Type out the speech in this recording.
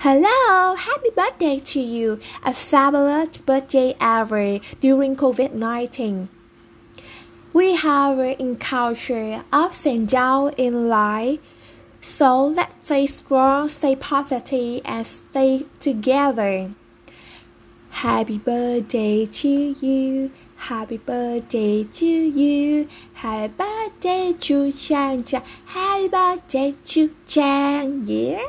Hello, happy birthday to you. A fabulous birthday ever during COVID 19. We have encountered ups and downs in life. So let's stay strong, stay positive, and stay together. Happy birthday to you. Happy birthday to you. Happy birthday to Chang Happy birthday to Chang. Yeah.